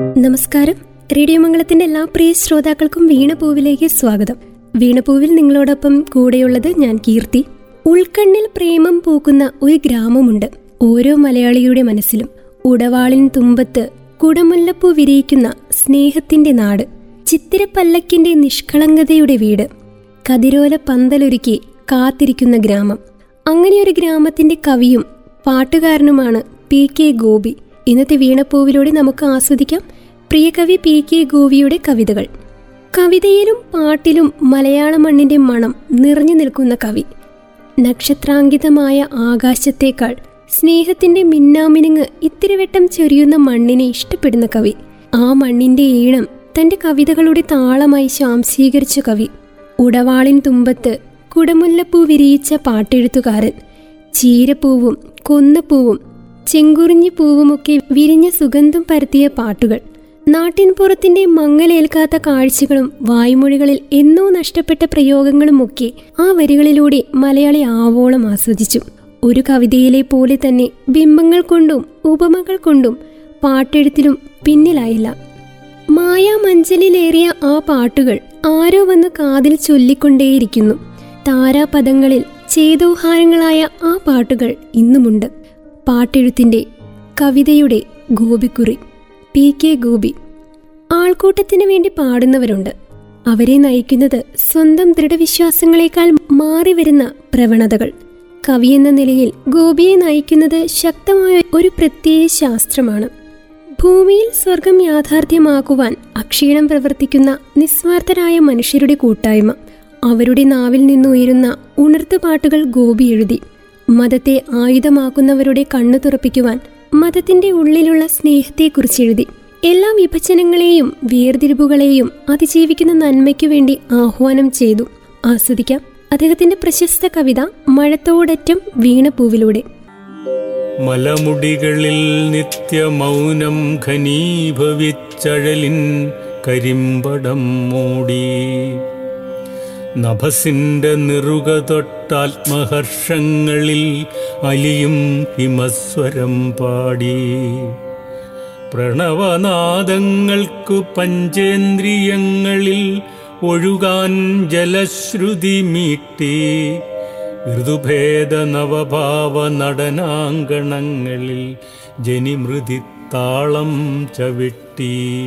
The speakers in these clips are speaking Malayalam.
നമസ്കാരം. റേഡിയോ മംഗളത്തിന്റെ എല്ലാ പ്രിയ ശ്രോതാക്കൾക്കും വീണപൂവിലേക്ക് സ്വാഗതം. വീണപൂവിൽ നിങ്ങളോടൊപ്പം കൂടെയുള്ളത് ഞാൻ കീർത്തി. ഉൾക്കണ്ണിൽ പ്രേമം പൂക്കുന്ന ഒരു ഗ്രാമമുണ്ട്. ഓരോ മലയാളിയുടെ മനസ്സിലും ഉടവാളിൻ തുമ്പത്ത് കുടമുല്ലപ്പൂ വിരിയിക്കുന്ന സ്നേഹത്തിന്റെ നാട്. ചിത്തിരപ്പല്ലക്കിന്റെ നിഷ്കളങ്കതയുടെ വീട്. കതിരോല പന്തലൊരുക്കി കാത്തിരിക്കുന്ന ഗ്രാമം. അങ്ങനെയൊരു ഗ്രാമത്തിന്റെ കവിയും പാട്ടുകാരനുമാണ് പി കെ ഗോപി. ഇന്നത്തെ വീണപ്പൂവിലൂടെ നമുക്ക് ആസ്വദിക്കാം പ്രിയ കവി പി കെ ഗോവിയുടെ കവിതകൾ. കവിതയിലും പാട്ടിലും മലയാള മണ്ണിന്റെ മണം നിറഞ്ഞു നിൽക്കുന്ന കവി. നക്ഷത്രാങ്കിതമായ ആകാശത്തേക്കാൾ സ്നേഹത്തിന്റെ മിന്നാമിനുങ്ങ് ഇത്തിരിവട്ടം ചൊരിയുന്ന മണ്ണിനെ ഇഷ്ടപ്പെടുന്ന കവി. ആ മണ്ണിന്റെ ഈണം തന്റെ കവിതകളുടെ താളമായി ശാംസീകരിച്ച കവി. ഉടവാളിൻ തുമ്പത്ത് കുടമുല്ലപ്പൂ വിരിയിച്ച പാട്ടെഴുത്തുകാരൻ. ചീരപ്പൂവും കൊന്നപ്പൂവും ചെങ്കുറിഞ്ഞി പൂവുമൊക്കെ വിരിഞ്ഞ സുഗന്ധം പരത്തിയ പാട്ടുകൾ. നാട്ടിൻപുറത്തിന്റെ മങ്ങലേൽക്കാത്ത കാഴ്ചകളും വായ്മൊഴികളിൽ എന്നോ നഷ്ടപ്പെട്ട പ്രയോഗങ്ങളുമൊക്കെ ആ വരികളിലൂടെ മലയാളി ആവോളം ആസ്വദിച്ചു. ഒരു കവിതയിലെ പോലെ തന്നെ ബിംബങ്ങൾ കൊണ്ടും ഉപമകൾ കൊണ്ടും പാട്ടെഴുത്തിലും പിന്നിലായില്ല. മായാമഞ്ചലിലേറിയ ആ പാട്ടുകൾ ആരോ വന്ന് കാതിൽ ചൊല്ലിക്കൊണ്ടേയിരിക്കുന്നു. താരാപദങ്ങളിൽ ചേതോഹാരങ്ങളായ ആ പാട്ടുകൾ ഇന്നുമുണ്ട്. പാട്ടെഴുത്തിന്റെ കവിതയുടെ ഗോപിക്കുറി പി കെ ഗോപി. ആൾക്കൂട്ടത്തിന് വേണ്ടി പാടുന്നവരുണ്ട്. അവരെ നയിക്കുന്നത് സ്വന്തം ദൃഢവിശ്വാസങ്ങളെക്കാൾ മാറി വരുന്ന പ്രവണതകൾ. കവി എന്ന നിലയിൽ ഗോപിയെ നയിക്കുന്നത് ശക്തമായ ഒരു പ്രത്യേക ശാസ്ത്രമാണ്. ഭൂമിയിൽ സ്വർഗം യാഥാർത്ഥ്യമാക്കുവാൻ അക്ഷീണം പ്രവർത്തിക്കുന്ന നിസ്വാർത്ഥരായ മനുഷ്യരുടെ കൂട്ടായ്മ. അവരുടെ നാവിൽ നിന്നുയരുന്ന ഉണർത്തുപാട്ടുകൾ ഗോപി എഴുതി. മതത്തെ ആയുധമാക്കുന്നവരുടെ കണ്ണു തുറപ്പിക്കുവാൻ മതത്തിന്റെ ഉള്ളിലുള്ള സ്നേഹത്തെക്കുറിച്ച് എഴുതി. എല്ലാ വിഭജനങ്ങളെയും വേർതിരിവുകളെയും അതിജീവിക്കുന്ന നന്മയ്ക്കു വേണ്ടി ആഹ്വാനം ചെയ്തു. ആസ്വദിക്കാം അദ്ദേഹത്തിന്റെ പ്രശസ്ത കവിത മഴത്തോടറ്റം വീണപ്പൂവിലൂടെ മലമുടികളിൽ നിത്യമൗനം ഘനീഭവിച്ചഴലിൻ കരിമ്പടം മൂടി. നഭസിന്റെ നിറുക തൊട്ടാത്മഹർഷങ്ങളിൽ അലിയും ഹിമസ്വരം പാടി. പ്രണവനാദങ്ങൾക്കു പഞ്ചേന്ദ്രിയങ്ങളിൽ ഒഴുകാൻ ജലശ്രുതി മീട്ടി. ഋതുഭേദ നവഭാവ നടനാങ്കണങ്ങളിൽ ജനിമൃതി താളം ചവിട്ടി.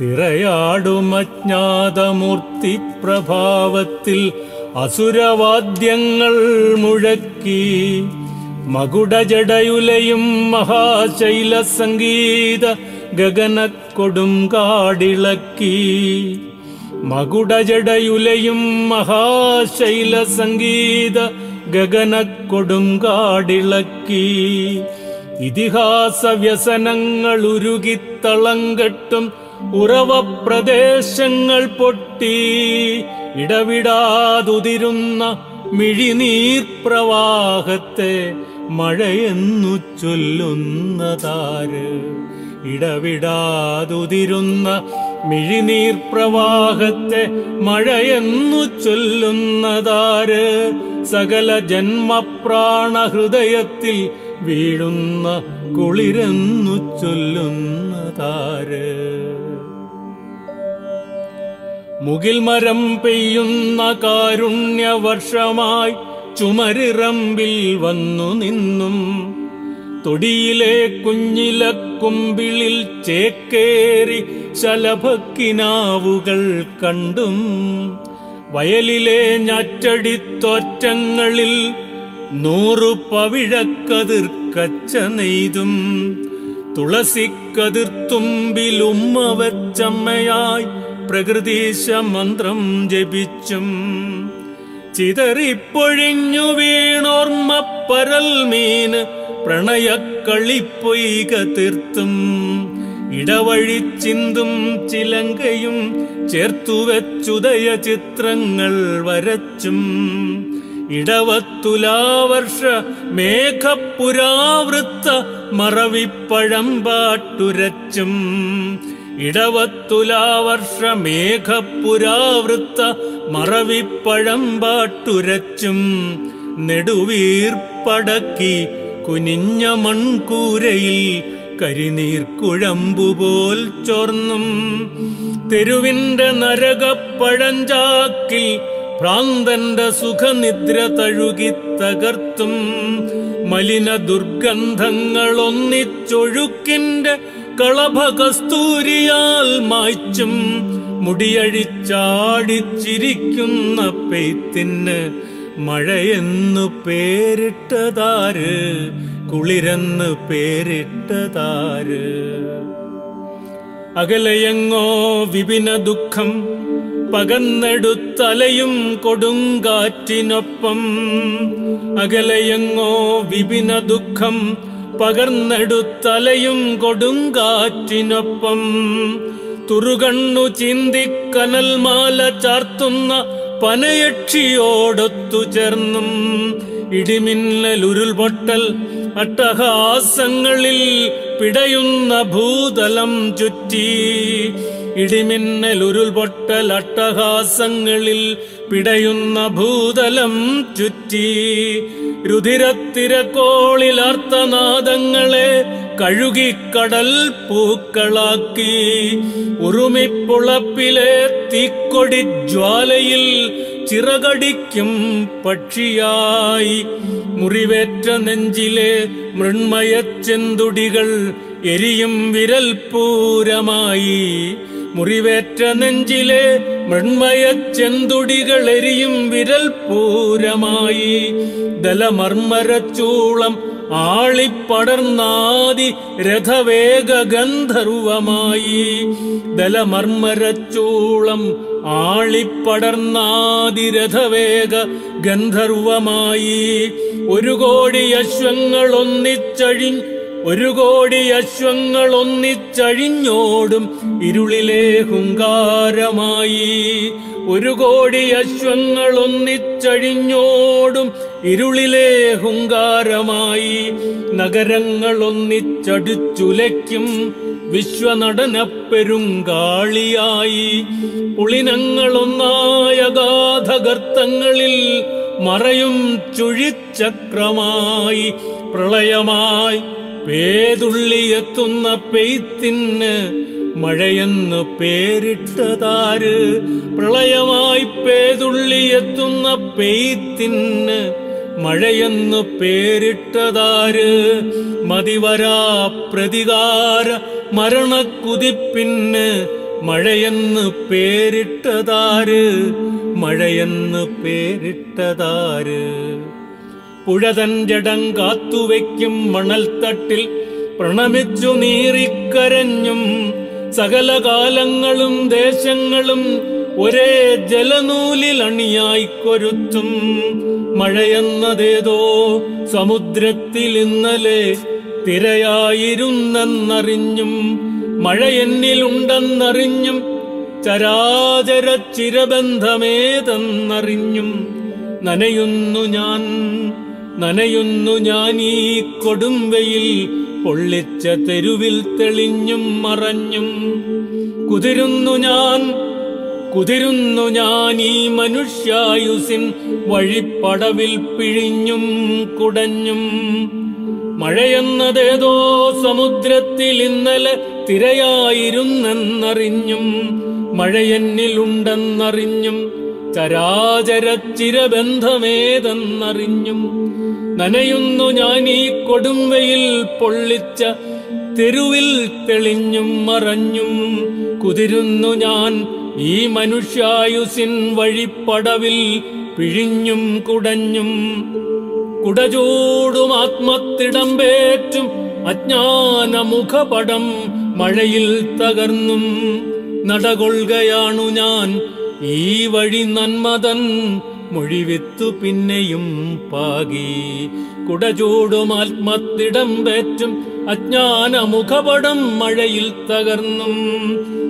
തിറയാടുമജ്ഞാതമൂർത്തി പ്രഭാവത്തിൽ അസുരവാദ്യങ്ങൾ മുഴക്കി. മകുടജടയുലയും മഹാശൈല സംഗീത ഗഗനക്കൊടും കാടിളക്കി. മകുടജടയുലയും മഹാശൈല സംഗീത ഗഗനക്കൊടും കാടിളക്കി. ഇതിഹാസ വ്യസനങ്ങൾ ഉരുകിത്തളങ്കെട്ടും ഉറവ പ്രദേശങ്ങൾ പൊട്ടി ഇടവിടാതുതിരുന്ന മിഴിനീർ പ്രവാഹത്തെ മഴയെന്നു ചൊല്ലുന്നതാര്? ഇടവിടാതുതിരുന്ന മിഴിനീർ പ്രവാഹത്തെ മഴയെന്നു ചൊല്ലുന്നതാര്? സകല ജന്മപ്രാണഹൃദയത്തിൽ വീഴുന്ന കുളിരെന്നു ചൊല്ലുന്നതാര്? മുകിൽ മരം പെയ്യുന്ന കാരുണ്യ വർഷമായി ചുമരിറമ്പിൽ വന്നു നിന്നും. തൊടിയിലെ കുഞ്ഞിലക്കുമ്പിളിൽ ചേക്കേറി ശലഭക്കിനാവുകൾ കണ്ടും. വയലിലെ ഞാറ്റടിത്തോറ്റങ്ങളിൽ നൂറു പവിഴക്കതിർക്കച്ച നെയ്തും. തുളസിക്കതിർത്തുമ്പിലുമ്മ വച്ചമ്മയായി പ്രകൃതീശ മന്ത്രം ജപിച്ചും. ചിതറിപ്പൊഴിഞ്ഞു വീണോർമ്മ പരൽ മീന് പ്രണയക്കളിപ്പൊയ്ക തീർത്തും. ഇടവഴി ചിന്തും ചിലങ്കയും ചേർത്തുവച്ചുദയ ചിത്രങ്ങൾ വരച്ചും. ഇടവത്തുലാവർഷ മേഘപുരാവൃത്ത മറവിപ്പഴം പാട്ടുരച്ചും. ഇടവത്തുലാവർഷ മേഘപുരാവൃത്ത മറവിപ്പഴം പാട്ടുരച്ചും നെടുവീർപ്പടക്കി കുനിഞ്ഞ മൺകൂരയിൽ കരിനീർക്കുഴമ്പുപോൽ ചോർന്നും. തെരുവിന്റെ നരകപ്പഴഞ്ചാക്കിൽ ഭ്രാന്തന്റെ സുഖനിദ്ര തഴുകി തകർത്തും. മലിന ദുർഗന്ധങ്ങളൊന്നിച്ചൊഴുക്കിന്റെ കളഭകസ്തൂരിയാൽ മായ്ച്ചും മുടിയഴിച്ചാടിച്ചിരിക്കുന്ന പെയ്ത്തിന് മഴയെന്നു പേരിട്ടതാര്? കുളിരെന്ന് പേരിട്ടതാര്? അകലയെങ്ങോ വിപിന ദുഃഖം പകന്നെടുത്തലയും കൊടുങ്കാറ്റിനൊപ്പം. അകലയെങ്ങോ വിപിന ദുഃഖം പകർന്നെടുത്തലയും കൊടുങ്കാറ്റിനൊപ്പം തുറുകണ്ണു ചിന്തിക്കനൽ മാല ചാർത്തുന്ന പനയക്ഷിയോടൊത്തു ചേർന്നും ഇടിമിന്നൽ ഉരുൾപൊട്ടൽ അട്ടഹാസങ്ങളിൽ പിടയുന്ന ഭൂതലം ചുറ്റി ഇടിമിന്നലുരുൾപൊട്ടൽ അട്ടഹാസങ്ങളിൽ പിടയുന്ന ഭൂതലം ചുറ്റി രുധിരത്തിരക്കോളിലാർത്തനാദങ്ങളെ കഴുകിക്കടൽ പൂക്കളാക്കി. ഉറുമിപ്പുളപ്പിലെ തീക്കൊടി ജ്വാലയിൽ ചിറകടിക്കും പക്ഷിയായി. മുറിവേറ്റ നെഞ്ചിലെ മൃണ്മയച്ചെന്തുടികൾ എരിയും വിരൽ പൂരമായി മുറിവേറ്റ നെഞ്ചിലെ മൃണ്മയച്ചെന്തുടികൾ എരിയും വിരൽ പൂരമായി. ദലമർമ്മരച്ചൂളം ആളിപ്പടർന്നാതി രഥവേഗ ഗന്ധർവമായി ദലമർമ്മരച്ചൂളം ആളിപ്പടർന്നാതി രഥവേഗ ഗന്ധർവമായി ഒരു കോടി അശ്വങ്ങൾ ഒന്നിച്ചഴി ഒരു കോടി അശ്വങ്ങൾ ഒന്നിച്ചഴിഞ്ഞോടും ഇരുളിലെ ഹുങ്കാരമായി ഒരു കോടി അശ്വങ്ങൾ ഒന്നിച്ചഴിഞ്ഞോടും ഇരുളിലെ ഹുങ്കാരമായി നഗരങ്ങൾ ഒന്നിച്ചടിച്ചുലയ്ക്കും വിശ്വനടന പെരുങ്കാളിയായി. പുളിനങ്ങളൊന്നായ ഗാധഗർത്തങ്ങളിൽ മറയും ചുഴിച്ചക്രമായി. പ്രളയമായി പേതുള്ളിയെത്തുന്ന പെയ്ത്തിന് മഴയെന്ന് പേരിട്ടതാര്? പ്രളയമായി പേതുള്ളിയെത്തുന്ന പെയ്ത്തിന് മഴയെന്ന് പേരിട്ടതാര്? മതിവരാ പ്രതികാര മരണക്കുതിപ്പിന് മഴയെന്ന് പേരിട്ടതാര്? മഴയെന്ന് പേരിട്ടതാര്? പുഴതൻ ജടം കാത്തുവയ്ക്കും മണൽത്തട്ടിൽ. പ്രണമിച്ചു നീറിക്കരഞ്ഞും സകല കാലങ്ങളും ദേശങ്ങളും ഒരേ ജലനൂലിൽ അണിയായി കൊരുത്തും മഴയെന്നതേതോ സമുദ്രത്തിൽ ഇന്നലെ തിരയായിരുന്നെന്നറിഞ്ഞും മഴ എന്നിലുണ്ടെന്നറിഞ്ഞും ചരാചര ചിരബന്ധമേതെന്നറിഞ്ഞും നനയുന്നു ഞാൻ നനയുന്നു ഞാൻ ഈ കൊടുമ്പയിൽ പൊള്ളിച്ച തെരുവിൽ തെളിഞ്ഞും മറഞ്ഞും. കുതിരുന്നു ഞാൻ കുതിരുന്നു ഞാൻ ഈ മനുഷ്യായുസിൻ വഴിപ്പടവിൽ പിഴിഞ്ഞും കുടഞ്ഞും. മഴയെന്നതേതോ സമുദ്രത്തിൽ ഇന്നലെ തിരയായിരുന്നെന്നറിഞ്ഞും. മഴയെന്നിലുണ്ടെന്നറിഞ്ഞും. ചരാചരച്ചിരബന്ധമേതെന്നറിഞ്ഞും നനയുന്നു ഞാൻ ഈ കൊടുംവയിൽ പൊള്ളിച്ച തെരുവിൽ തെളിഞ്ഞും മറഞ്ഞും കുതിരുന്നു ഞാൻ ഈ മനുഷ്യായുസിൻ വഴിപ്പടവിൽ പിഴിഞ്ഞും കുടഞ്ഞും കുടചൂടും ആത്മത്തിടമ്പേറ്റും അജ്ഞാനമുഖപടം മഴയിൽ തകർന്നും നടകൊള്ളുകയാണു ഞാൻ ഈ വഴി നന്മതൻ മൊഴിവിത്തു പിന്നെയും പാകി. കുടചൂടും ആത്മത്തിടമ്പേറ്റും അജ്ഞാന മുഖപടം മഴയിൽ തകർന്നും.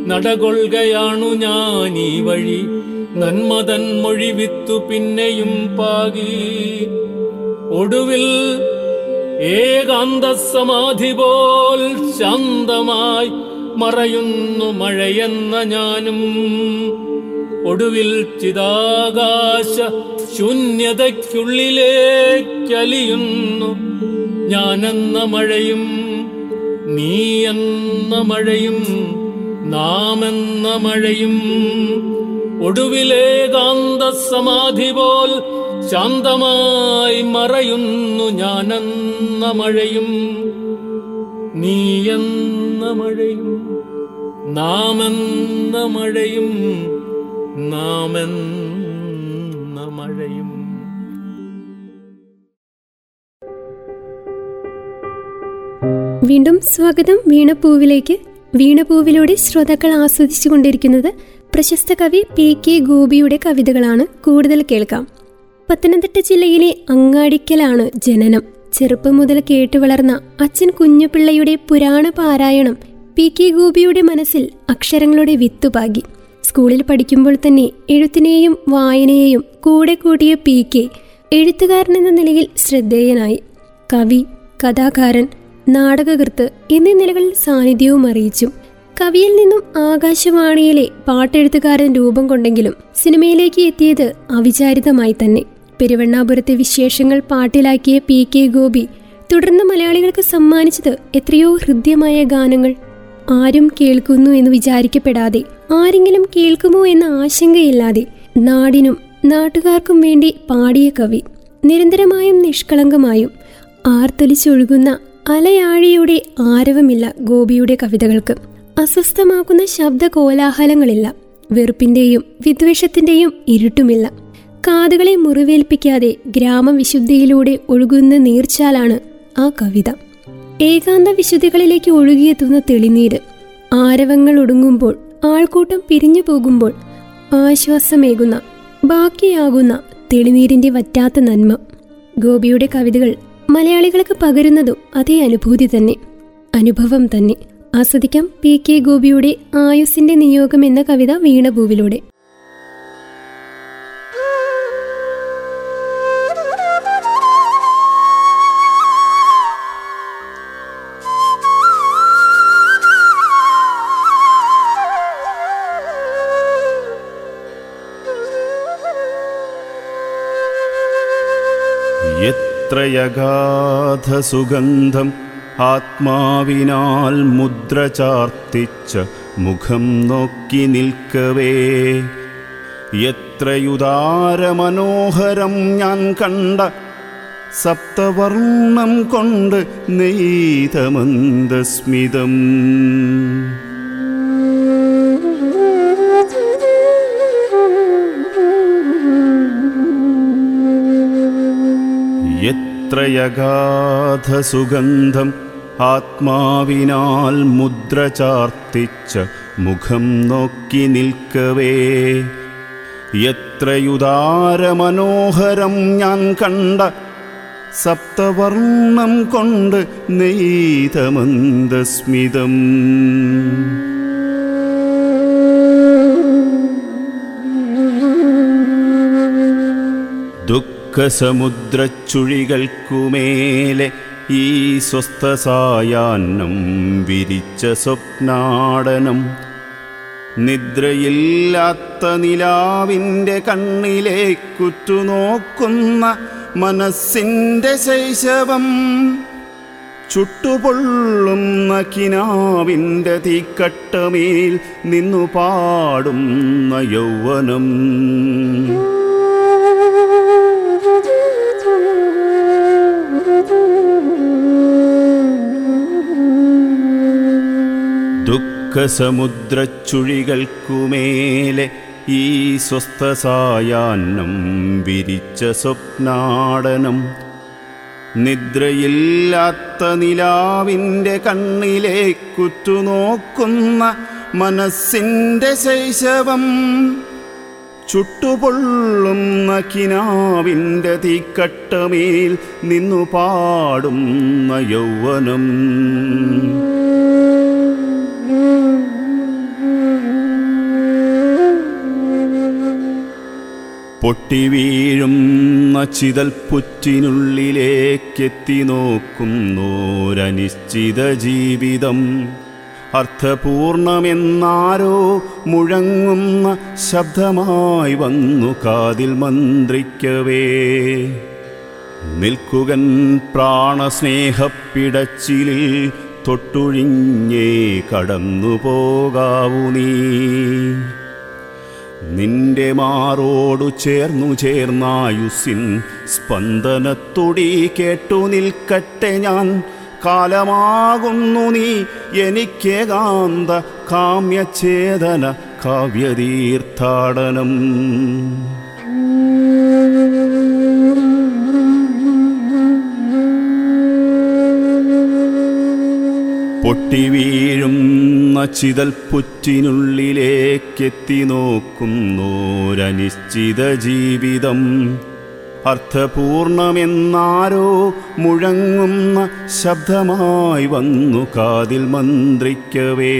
നടകൊള്ളുകയാണു ഞാൻ ഈ വഴി നന്മതൻ മൊഴിവിത്തു പിന്നെയും പാകി. ഒടുവിൽ ഏകാന്ത സമാധി പോൽ ശാന്തമായി മറയുന്നു മഴയെന്ന ഞാനും. ഒടുവിൽ ചിതാകാശ ശൂന്യതയ്ക്കുള്ളിലേക്കലിയുന്നു. ഞാനെന്ന മഴയും നീ എന്ന മഴയും നാം എന്ന മഴയും ഒടുവിലേകാന്ത സമാധി പോൽ ശാന്തമായി മറയുന്നു. ഞാനെന്ന മഴയും നീ എന്ന മഴയും നാമെന്ന മഴയും നാം എന്ന മഴയും. വീണ്ടും സ്വാഗതം വീണപ്പൂവിലേക്ക് വീണപ്പൂവിലൂടെ ശ്രോതാക്കൾ ആസ്വദിച്ചു കൊണ്ടിരിക്കുന്നത് പ്രശസ്ത കവി പി കെ ഗോപിയുടെ കവിതകളാണ്. കൂടുതൽ കേൾക്കാം. പത്തനംതിട്ട ജില്ലയിലെ അങ്ങാടിക്കലാണ് ജനനം. ചെറുപ്പം മുതൽ കേട്ടു വളർന്ന അച്ഛൻ കുഞ്ഞുപിള്ളയുടെ പുരാണ പാരായണം പി കെ ഗോപിയുടെ മനസ്സിൽ അക്ഷരങ്ങളുടെ വിത്തുപാകി. സ്കൂളിൽ പഠിക്കുമ്പോൾ തന്നെ എഴുത്തിനെയും വായനയെയും കൂടെ കൂട്ടിയ പി കെ എഴുത്തുകാരൻ എന്ന നിലയിൽ ശ്രദ്ധേയനായി. കവി കഥാകാരൻ നാടകകൃത്ത് എന്നീ നിലകളിൽ സാന്നിധ്യവും അറിയിച്ചു. കവിയിൽ നിന്നും ആകാശവാണിയിലെ പാട്ടെഴുത്തുകാരൻ രൂപം കൊണ്ടെങ്കിലും സിനിമയിലേക്ക് എത്തിയത് അവിചാരിതമായി തന്നെ. പെരുവണ്ണാപുരത്തെ വിശേഷങ്ങൾ പാട്ടിലാക്കിയ പി കെ ഗോപി തുടർന്ന് മലയാളികൾക്ക് സമ്മാനിച്ചത് എത്രയോ ഹൃദ്യമായ ഗാനങ്ങൾ ആരും കേൾക്കുന്നു എന്ന് വിചാരിക്കപ്പെടാതെ ആരെങ്കിലും കേൾക്കുമോ എന്ന ആശങ്കയില്ലാതെ നാടിനും നാട്ടുകാർക്കും വേണ്ടി പാടിയ കവി നിരന്തരമായും നിഷ്കളങ്കമായും ആർത്തലിച്ചൊഴുകുന്ന അലയാഴിയുടെ ആരവമില്ല ഗോപിയുടെ കവിതകൾക്ക്. അസ്വസ്ഥമാക്കുന്ന ശബ്ദ കോലാഹലങ്ങളില്ല വെറുപ്പിന്റെയും വിദ്വേഷത്തിന്റെയും ഇരുട്ടുമില്ല. കാതുകളെ മുറിവേൽപ്പിക്കാതെ ഗ്രാമവിശുദ്ധിയിലൂടെ ഒഴുകുന്ന നീർച്ചാലാണ് ആ കവിത. ഏകാന്ത വിശുദ്ധികളിലേക്ക് ഒഴുകിയെത്തുന്ന തെളിനീര്. ആരവങ്ങൾ ഒടുങ്ങുമ്പോൾ ആൾക്കൂട്ടം പിരിഞ്ഞു പോകുമ്പോൾ ആശ്വാസമേകുന്ന ബാക്കിയാകുന്ന തെളിനീരിന്റെ വറ്റാത്ത നന്മ. ഗോപിയുടെ കവിതകൾ മലയാളികൾക്ക് പകരുന്നതും അതേ അനുഭൂതി തന്നെ. അനുഭവം തന്നെ. ആസ്വദിക്കാം പി കെ ഗോപിയുടെ ആയുസിന്റെ നിയോഗം എന്ന കവിത വീണപൂവിലൂടെ. എത്രയഗാധസുഗന്ധം ആത്മാവിനാൽ മുദ്ര ചാർത്തിച്ച മുഖം നോക്കി നിൽക്കവേ. എത്രയുദാരമനോഹരം ഞാൻ കണ്ട സപ്തവർണം കൊണ്ട് നെയ്തമന്ദസ്മിതം. എത്രയഗാധസുഗന്ധം ആത്മാവിനാൽ മുദ്ര ചാർത്തിച്ച മുഖം നോക്കി നിൽക്കവേ. എത്രയുദാരമനോഹരം ഞാൻ കണ്ട സപ്തവർണം കൊണ്ട് നെയ്തമന്ദസ്മിതം. ദുഃഖസമുദ്രച്ചുഴികൾക്കുമേലെ ഈ സ്വസ്ഥസായാന്നം വിരിച്ച സ്വപ്നാടനം. നിദ്രയില്ലാത്ത നിലാവിന്റെ കണ്ണിലേക്കുറ്റുനോക്കുന്ന മനസ്സിന്റെ ശൈശവം. ചുട്ടുപൊള്ളുന്ന കിനാവിന്റെ തീക്കട്ടമേൽ നിന്നു പാടുന്ന യൗവനം. ദുഃഖസമുദ്രച്ചുഴികൾക്കുമേലെ ഈ സ്വസ്ഥസായാന്നം വിരിച്ച സ്വപ്നാടനം. നിദ്രയില്ലാത്ത നിലാവിന്റെ കണ്ണിലേക്കുറ്റുനോക്കുന്ന മനസ്സിന്റെ ശൈശവം. ചുട്ടുപൊള്ളുന്ന കിനാവിന്റെ തീക്കട്ടമേൽ നിന്നു പാടുന്ന യൗവനം. പൊട്ടിവീഴുന്ന ചിതൽപ്പുറ്റിനുള്ളിലേക്കെത്തി നോക്കുന്നോരനിശ്ചിത ജീവിതം. അർത്ഥപൂർണമെന്നാരോ മുഴങ്ങുന്ന ശബ്ദമായി വന്നു കാതിൽ മന്ത്രിക്കവേ. നിൽക്കുകൻ പ്രാണസ്നേഹപ്പിടച്ചിലിൽ തൊട്ടുഴിഞ്ഞേ കടന്നു പോകാവൂ നീ. നിന്റെ മാറോടു ചേർന്നു ചേർന്നായുസിൻ സ്പന്ദനത്തുടി കേട്ടു നിൽക്കട്ടെ ഞാൻ. കാലമാകുന്നു നീ എനിക്കേകാന്ത കാമ്യചേതന കാവ്യതീർത്ഥാടനം. പൊട്ടി വീഴുന്ന ചിതൽ പുറ്റിനുള്ളിലേക്കെത്തി നോക്കുന്നോരനിശ്ചിത ജീവിതം. അർത്ഥപൂർണമെന്നാരോ മുഴങ്ങുന്ന ശബ്ദമായി വന്നു കാതിൽ മന്ത്രിക്കവേ.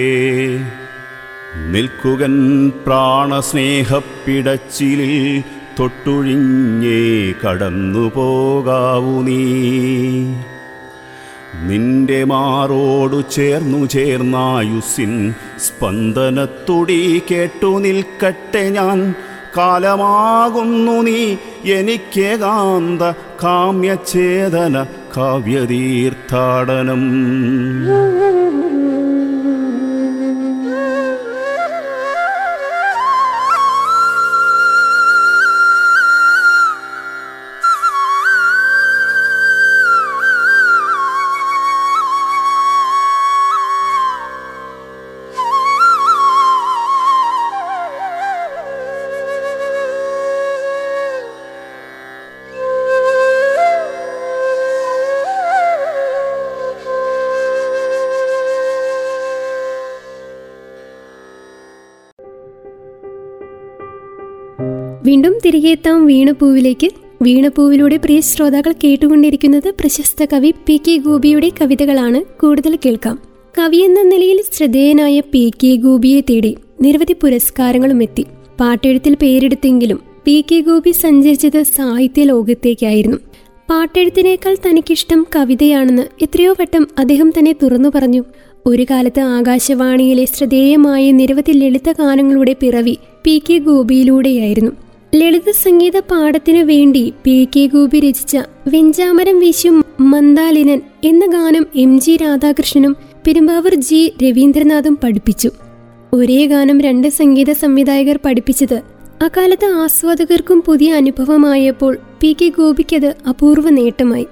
നിൽക്കുകൻ പ്രാണസ്നേഹപ്പിടച്ചിലിൽ തൊട്ടുഴിഞ്ഞേ കടന്നു പോകാവൂ നീ. നിന്റെ മാറോടു ചേർന്നു ചേർന്നായുസിൻ സ്പന്ദനത്തുടി കേട്ടു നിൽക്കട്ടെ ഞാൻ. കാലമാകുന്നു നീ എനിക്കേകാന്ത കാമ്യചേതന കാവ്യതീർത്ഥാടനം. വീണ്ടും തിരികെ എത്താം വീണപ്പൂവിലേക്ക് വീണപ്പൂവിലൂടെ പ്രിയ ശ്രോതാക്കൾ കേട്ടുകൊണ്ടിരിക്കുന്നത് പ്രശസ്ത കവി പി കെ ഗോപിയുടെ കവിതകളാണ്. കൂടുതൽ കേൾക്കാം. കവി എന്ന നിലയിൽ ശ്രദ്ധേയനായ പി കെ ഗോപിയെ തേടി നിരവധി പുരസ്കാരങ്ങളും എത്തി. പാട്ടെഴുത്തിൽ പേരെടുത്തെങ്കിലും പി കെ ഗോപി സഞ്ചരിച്ചത് സാഹിത്യ ലോകത്തേക്കായിരുന്നു. പാട്ടെഴുത്തിനേക്കാൾ തനിക്കിഷ്ടം കവിതയാണെന്ന് എത്രയോ വട്ടം അദ്ദേഹം തന്നെ തുറന്നു പറഞ്ഞു. ഒരു കാലത്ത് ആകാശവാണിയിലെ ശ്രദ്ധേയമായ നിരവധി ലളിത ഗാനങ്ങളുടെ പിറവി പി കെ ഗോപിയിലൂടെയായിരുന്നു. ലളിത സംഗീത പാഠത്തിനു വേണ്ടി പി കെ ഗോപി രചിച്ച വെഞ്ചാമരം വീശും മന്ദാലിനൻ എന്ന ഗാനം എം ജി രാധാകൃഷ്ണനും പെരുമ്പാവൂർ ജി രവീന്ദ്രനാഥും പഠിപ്പിച്ചു. ഒരേ ഗാനം രണ്ട് സംഗീത സംവിധായകർ പഠിപ്പിച്ചത് അക്കാലത്ത് ആസ്വാദകർക്കും പുതിയ അനുഭവമായപ്പോൾ പി കെ ഗോപിക്കത് അപൂർവ നേട്ടമായി.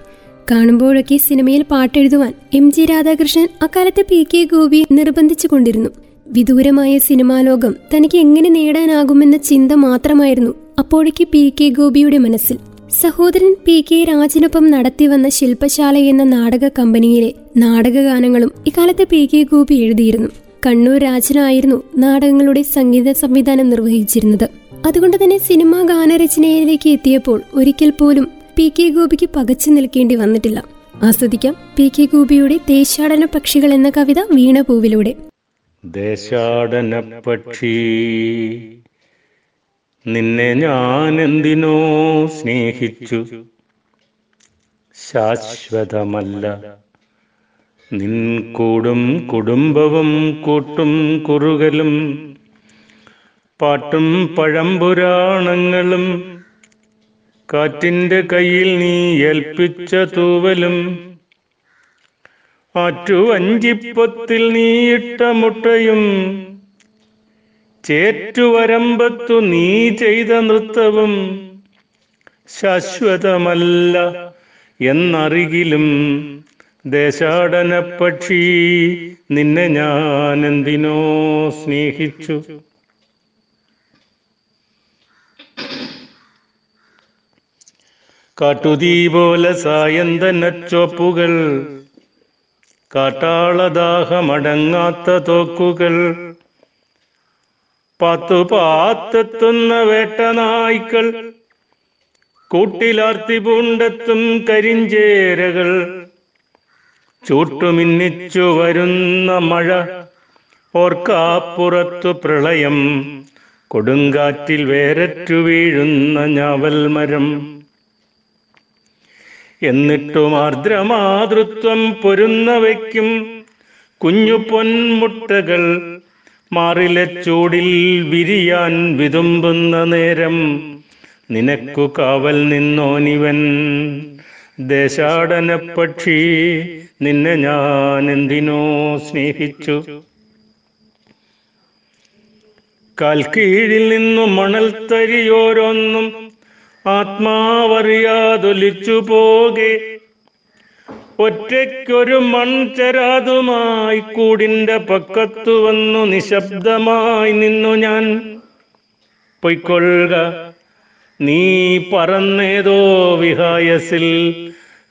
കാണുമ്പോഴൊക്കെ സിനിമയിൽ പാട്ടെഴുതുവാൻ എം ജി രാധാകൃഷ്ണൻ അക്കാലത്ത് പി കെ ഗോപി നിർബന്ധിച്ചു കൊണ്ടിരുന്നു. വിദൂരമായ സിനിമാലോകം തനിക്ക് എങ്ങനെ നേടാനാകുമെന്ന ചിന്ത മാത്രമായിരുന്നു അപ്പോഴേക്ക് പി കെ ഗോപിയുടെ മനസ്സിൽ സഹോദരൻ പി കെ രാജിനൊപ്പം നടത്തിവന്ന ശില്പശാല എന്ന നാടക കമ്പനിയിലെ നാടകഗാനങ്ങളും ഇക്കാലത്ത് പി കെ ഗോപി എഴുതിയിരുന്നു. കണ്ണൂർ രാജനായിരുന്നു നാടകങ്ങളുടെ സംഗീത സംവിധാനം നിർവഹിച്ചിരുന്നത്. അതുകൊണ്ട് തന്നെ സിനിമാ ഗാനരചനയിലേക്ക് എത്തിയപ്പോൾ ഒരിക്കൽ പോലും പി കെ ഗോപിക്ക് പകച്ചു നിൽക്കേണ്ടി വന്നിട്ടില്ല. ആസ്വദിക്കാം പി കെ ഗോപിയുടെ ദേശാടന പക്ഷികൾ എന്ന കവിത വീണപൂവിലൂടെ ദേശാടന പക്ഷി നിന്നെ ഞാൻ എന്തിനോ സ്നേഹിച്ചു. ശാശ്വതമല്ല. നിൻ കൂടും കുടുംബവും കൂട്ടും കുറുകലും പാട്ടും പഴംപുരാണങ്ങളും കാറ്റിന്റെ കയ്യിൽ നീ ഏൽപ്പിച്ച തൂവലും ആറ്റുവഞ്ചിപ്പത്തിൽ ഇട്ട മുട്ടയും ചേറ്റുവരമ്പത്തു നീ ചെയ്ത നൃത്തവും ശാശ്വതമല്ല എന്നറികിലും ദേശാടന പക്ഷി നിന്നെ ഞാൻ എന്തിനോ സ്നേഹിച്ചു. കാട്ടുതീ പോലെ സായന്തന ചോപ്പുകൾ കാട്ടാളദാഹമടങ്ങാത്ത തോക്കുകൾ പാത്തു പാത്തെത്തുന്ന വേട്ടനായ്ക്കൾ കൂട്ടിലാർത്തി പൂണ്ടെത്തും കരിഞ്ചേരകൾ. ചൂട്ടുമിന്നിച്ചു വരുന്ന മഴ ഓർക്കാപ്പുറത്തു പ്രളയം കൊടുങ്കാറ്റിൽ വേരറ്റു വീഴുന്ന ഞാവൽ മരം എന്നിട്ടും ആർദ്രമാതൃത്വം പൊരുന്നവയ്ക്കും കുഞ്ഞു പൊന്മുട്ടകൾ മാറിലെ ചൂടിൽ വിരിയാൻ വിതുമ്പുന്ന നേരം നിനക്കു കാവൽ നിന്നോനിവൻ. ദേശാടന പക്ഷി നിന്നെ ഞാൻ എന്തിനോ സ്നേഹിച്ചു. കാൽക്കീഴിൽ നിന്നു മണൽത്തരിയോരോന്നും ആത്മാവറിയാതൊലിച്ചു പോകെ. ഒറ്റയ്ക്കൊരു മൺചരാതുമായി കൂടിന്റെ പക്കത്തു വന്നു നിശബ്ദമായി നിന്നു ഞാൻ. പൊയ്ക്കൊള്ളുക നീ പറന്നേതോ വിഹായസിൽ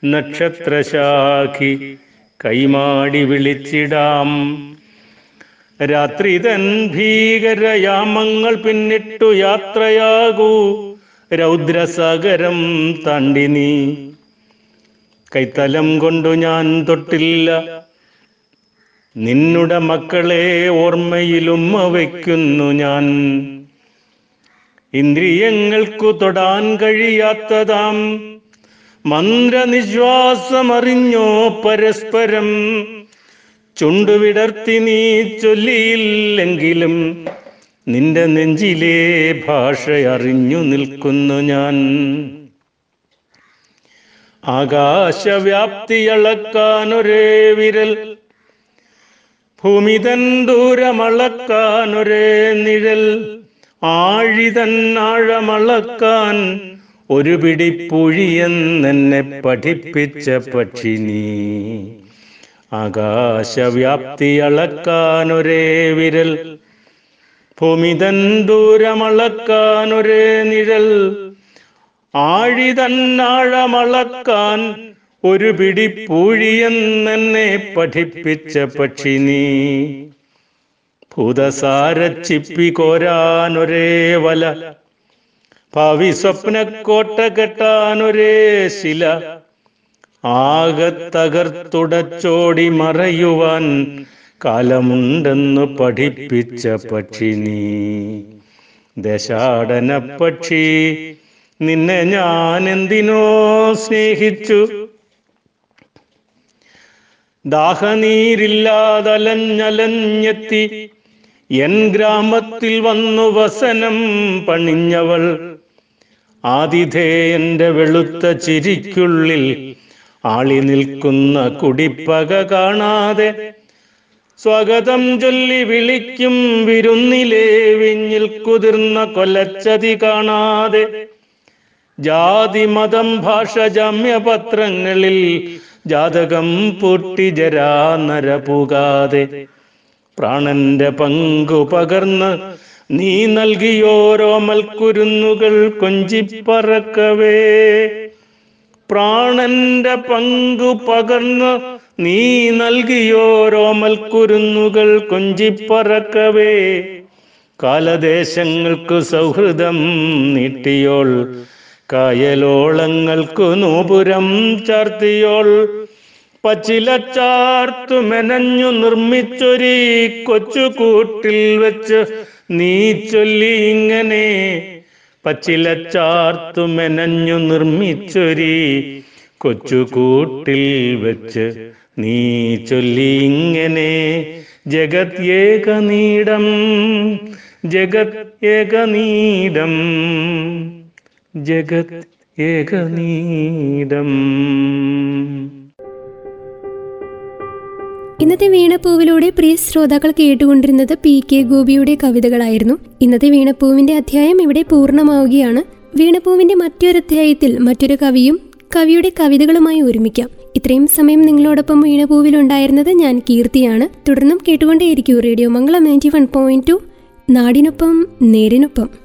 നക്ഷത്രശാഖി കൈമാടി വിളിച്ചിടാം. രാത്രി തൻ ഭീകരയാമങ്ങൾ പിന്നിട്ടു യാത്രയാകൂ. രൗദ്രസാഗരം താണ്ടി നീ കൈത്തലം കൊണ്ടു ഞാൻ തൊട്ടില്ല. നിന്നുടെ മക്കളെ ഓർമ്മയിലും വയ്ക്കുന്നു ഞാൻ. ഇന്ദ്രിയങ്ങൾക്കു തൊടാൻ കഴിയാത്തതാം. മന്ത്രനിശ്വാസമറിഞ്ഞോ പരസ്പരം. ചുണ്ടുവിടർത്തി നീ ചൊല്ലിയില്ലെങ്കിലും നിന്റെ നെഞ്ചിലെ ഭാഷ അറിഞ്ഞു നിൽക്കുന്നു ഞാൻ. ആകാശവ്യാപ്തിയളക്കാനൊരേ വിരൽ ഭൂമിതൻ ദൂരമളക്കാനൊരേ നിഴൽ ആഴിതൻ ആഴമളക്കാൻ ഒരു പിടിപ്പുഴിയെന്നെ പഠിപ്പിച്ച പക്ഷി നീ അളക്കാനൊരേ വിരൽ ഭൂമിതൻ ദൂരമളക്കാനൊരേ നിഴൽ ആഴിതൻ തന്നാഴമളക്കാൻ ഒരു പിടി പൂഴിയെന്നെ പഠിപ്പിച്ച പക്ഷി നീ ഭൂതസാരച്ചിപ്പി കോരാനൊരേ വല ഭാവി സ്വപ്നക്കോട്ട കെട്ടാനൊരേ ശില. ആകെ തകർത്തുടച്ചോടി മറയുവാൻ കാലമുണ്ടെന്നു പഠിപ്പിച്ച പക്ഷി നീ ദശാടന പക്ഷി നിന്നെ ഞാൻ എന്തിനോ സ്നേഹിച്ചു. ദാഹനീരില്ലാതലഞ്ഞലഞ്ഞെത്തി എൻ ഗ്രാമത്തിൽ വന്നു വസനം പണിഞ്ഞവൾ. ആതിഥേയന്റെ വെളുത്ത ചിരിക്കുള്ളിൽ ആളി നിൽക്കുന്ന കുടിപ്പക കാണാതെ സ്വാഗതം ചൊല്ലി വിളിക്കും വിരുന്നിലേ വിഞ്ഞിൽ കുതിർന്ന കൊലച്ചതി കാണാതെ ജാതി മതം ഭാഷ ജാമ്യപത്രങ്ങളിൽ ജാതകം പൂട്ടി ജരാ നരപുകാതെ പ്രാണന്റെ പങ്കു പകർന്ന് നീ നൽകിയോരോ മൽക്കുരുന്നുകൾ കൊഞ്ചിപ്പറക്കവേ. പ്രാണന്റെ പങ്കു പകർന്ന് നീ നൽകിയോരോ മൽക്കുരുന്നുകൾ കൊഞ്ചിപ്പറക്കവേ. കാലദേശങ്ങൾക്ക് സൗഹൃദം നീട്ടിയോൾ കായലോളങ്ങൾക്കു നൂപുരം ചാർത്തിയോൾ. പച്ചിലച്ചാർത്തു മെനഞ്ഞു നിർമ്മിച്ചൊരീ കൊച്ചുകൂട്ടിൽ വെച്ച് നീ ചൊല്ലി ഇങ്ങനെ. പച്ചിലച്ചാർത്തു മെനഞ്ഞു നിർമ്മിച്ചൊരീ കൊച്ചുകൂട്ടിൽ വെച്ച് നീ ചൊല്ലി ഇങ്ങനെ. ജഗത് ഏകനീടം ജഗത് ഏകനീടം. ജഗത് ഏകനീതം ഇന്നത്തെ വീണപ്പൂവിലൂടെ പ്രിയ ശ്രോതാക്കൾ കേട്ടുകൊണ്ടിരുന്നത് പി കെ ഗോപിയുടെ കവിതകളായിരുന്നു. ഇന്നത്തെ വീണപ്പൂവിന്റെ അധ്യായം ഇവിടെ പൂർണമാവുകയാണ്. വീണപ്പൂവിന്റെ മറ്റൊരു അധ്യായത്തിൽ മറ്റൊരു കവിയും കവിയുടെ കവിതകളുമായി ഒരുമിക്കാം. ഇത്രയും സമയം നിങ്ങളോടൊപ്പം വീണപൂവിലുണ്ടായിരുന്നത് ഞാൻ കീർത്തിയാണ്. തുടർന്നും കേട്ടുകൊണ്ടേയിരിക്കൂ radio Mangalam ninety one point two. നാടിനൊപ്പം നേരിനൊപ്പം.